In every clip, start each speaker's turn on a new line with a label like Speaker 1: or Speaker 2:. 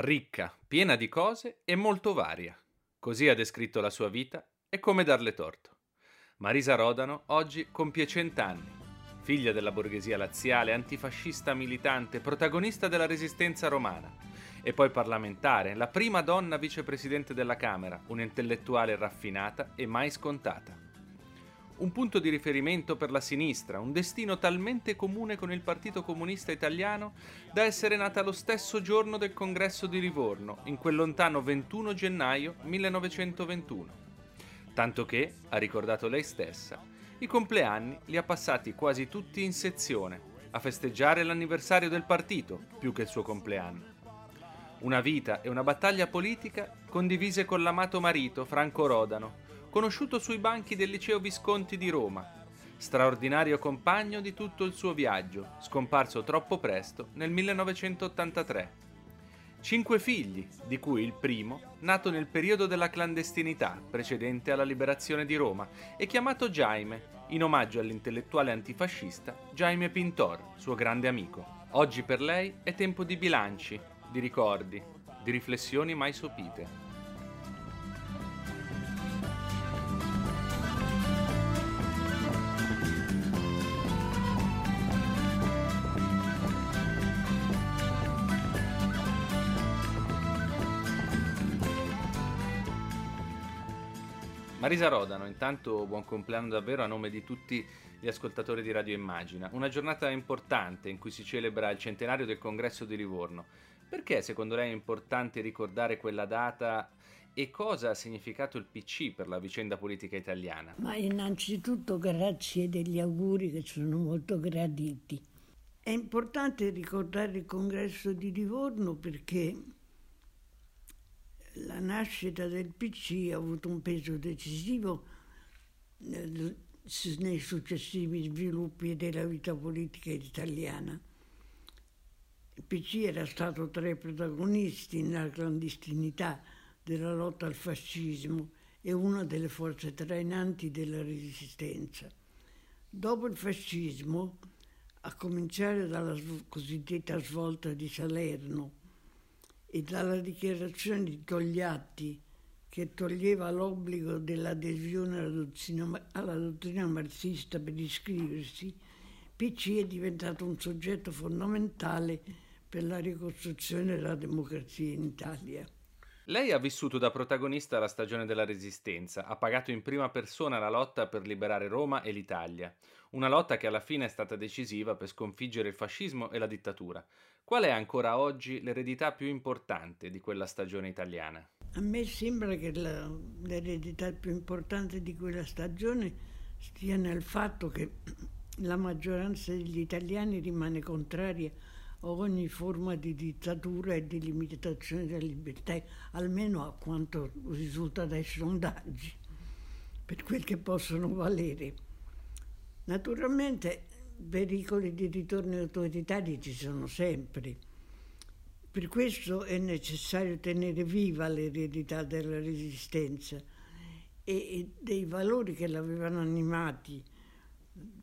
Speaker 1: ricca, piena di cose e molto varia. Così ha descritto la sua vita e come darle torto. Marisa Rodano oggi compie cent'anni, figlia della borghesia laziale, antifascista militante, protagonista della resistenza romana e poi parlamentare, la prima donna vicepresidente della Camera, un'intellettuale raffinata e mai scontata un punto di riferimento per la sinistra, un destino talmente comune con il Partito Comunista Italiano da essere nata lo stesso giorno del congresso di Livorno, in quel lontano 21 gennaio 1921. Tanto che, ha ricordato lei stessa, i compleanni li ha passati quasi tutti in sezione, a festeggiare l'anniversario del partito più che il suo compleanno. Una vita e una battaglia politica condivise con l'amato marito Franco Rodano, conosciuto sui banchi del liceo Visconti di Roma, straordinario compagno di tutto il suo viaggio, scomparso troppo presto nel 1983. Cinque figli, di cui il primo, nato nel periodo della clandestinità precedente alla liberazione di Roma e chiamato Jaime, in omaggio all'intellettuale antifascista Jaime Pintor, suo grande amico. Oggi per lei è tempo di bilanci, di ricordi, di riflessioni mai sopite. Marisa Rodano, intanto buon compleanno davvero a nome di tutti gli ascoltatori di Radio Immagina. Una giornata importante in cui si celebra il centenario del congresso di Livorno. Perché secondo lei è importante ricordare quella data e cosa ha significato il PC per la vicenda politica italiana?
Speaker 2: Ma innanzitutto grazie degli auguri che sono molto graditi. È importante ricordare il congresso di Livorno perché la nascita del PC ha avuto un peso decisivo nei successivi sviluppi della vita politica italiana. Il PC era stato tra i protagonisti nella clandestinità della lotta al fascismo e una delle forze trainanti della resistenza. Dopo il fascismo, a cominciare dalla cosiddetta svolta di Salerno, e dalla dichiarazione di Togliatti che toglieva l'obbligo dell'adesione alla dottrina, alla dottrina marxista per iscriversi, PC è diventato un soggetto fondamentale per la ricostruzione della democrazia in Italia.
Speaker 1: Lei ha vissuto da protagonista la stagione della Resistenza, ha pagato in prima persona la lotta per liberare Roma e l'Italia, una lotta che alla fine è stata decisiva per sconfiggere il fascismo e la dittatura. Qual è ancora oggi l'eredità più importante di quella stagione italiana?
Speaker 2: A me sembra che la, l'eredità più importante di quella stagione stia nel fatto che la maggioranza degli italiani rimane contraria ogni forma di dittatura e di limitazione della libertà, almeno a quanto risulta dai sondaggi, per quel che possono valere. Naturalmente pericoli di ritorno autoritari ci sono sempre. Per questo è necessario tenere viva l'eredità della resistenza e dei valori che l'avevano animati,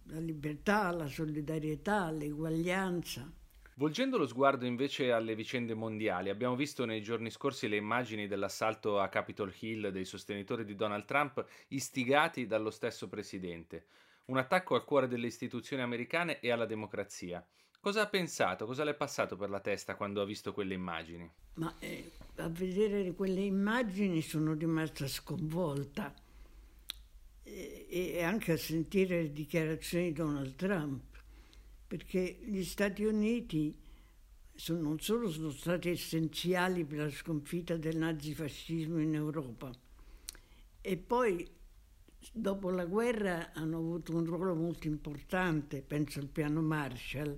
Speaker 2: la libertà, la solidarietà, l'eguaglianza.
Speaker 1: Volgendo lo sguardo invece alle vicende mondiali, abbiamo visto nei giorni scorsi le immagini dell'assalto a Capitol Hill dei sostenitori di Donald Trump istigati dallo stesso presidente un attacco al cuore delle istituzioni americane e alla democrazia. Cosa ha pensato, cosa le è passato per la testa quando ha visto quelle immagini?
Speaker 2: Ma eh, a vedere quelle immagini sono rimasta sconvolta e, e anche a sentire le dichiarazioni di Donald Trump, perché gli Stati Uniti sono, non solo sono stati essenziali per la sconfitta del nazifascismo in Europa, e poi dopo la guerra hanno avuto un ruolo molto importante, penso al piano Marshall,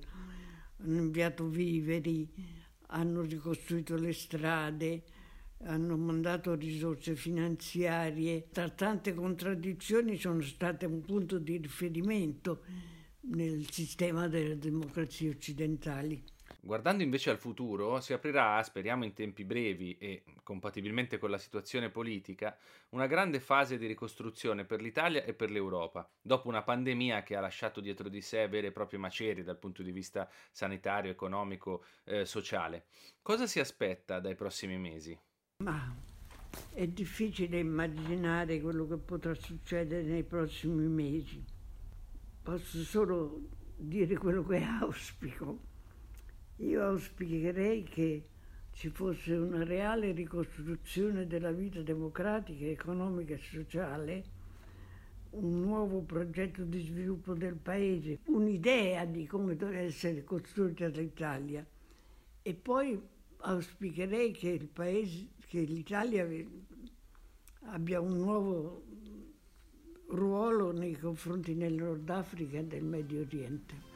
Speaker 2: hanno inviato viveri, hanno ricostruito le strade, hanno mandato risorse finanziarie. Tra tante contraddizioni sono state un punto di riferimento nel sistema delle democrazie occidentali.
Speaker 1: Guardando invece al futuro, si aprirà, speriamo in tempi brevi e compatibilmente con la situazione politica, una grande fase di ricostruzione per l'Italia e per l'Europa, dopo una pandemia che ha lasciato dietro di sé vere e proprie macerie dal punto di vista sanitario, economico, eh, sociale. Cosa si aspetta dai prossimi mesi?
Speaker 2: Ma è difficile immaginare quello che potrà succedere nei prossimi mesi. Posso solo dire quello che auspico io auspicherei che ci fosse una reale ricostruzione della vita democratica, economica e sociale, un nuovo progetto di sviluppo del paese, un'idea di come deve essere costruita l'Italia. E poi auspicherei che, paese, che l'Italia abbia un nuovo ruolo nei confronti del Nord Africa e del Medio Oriente.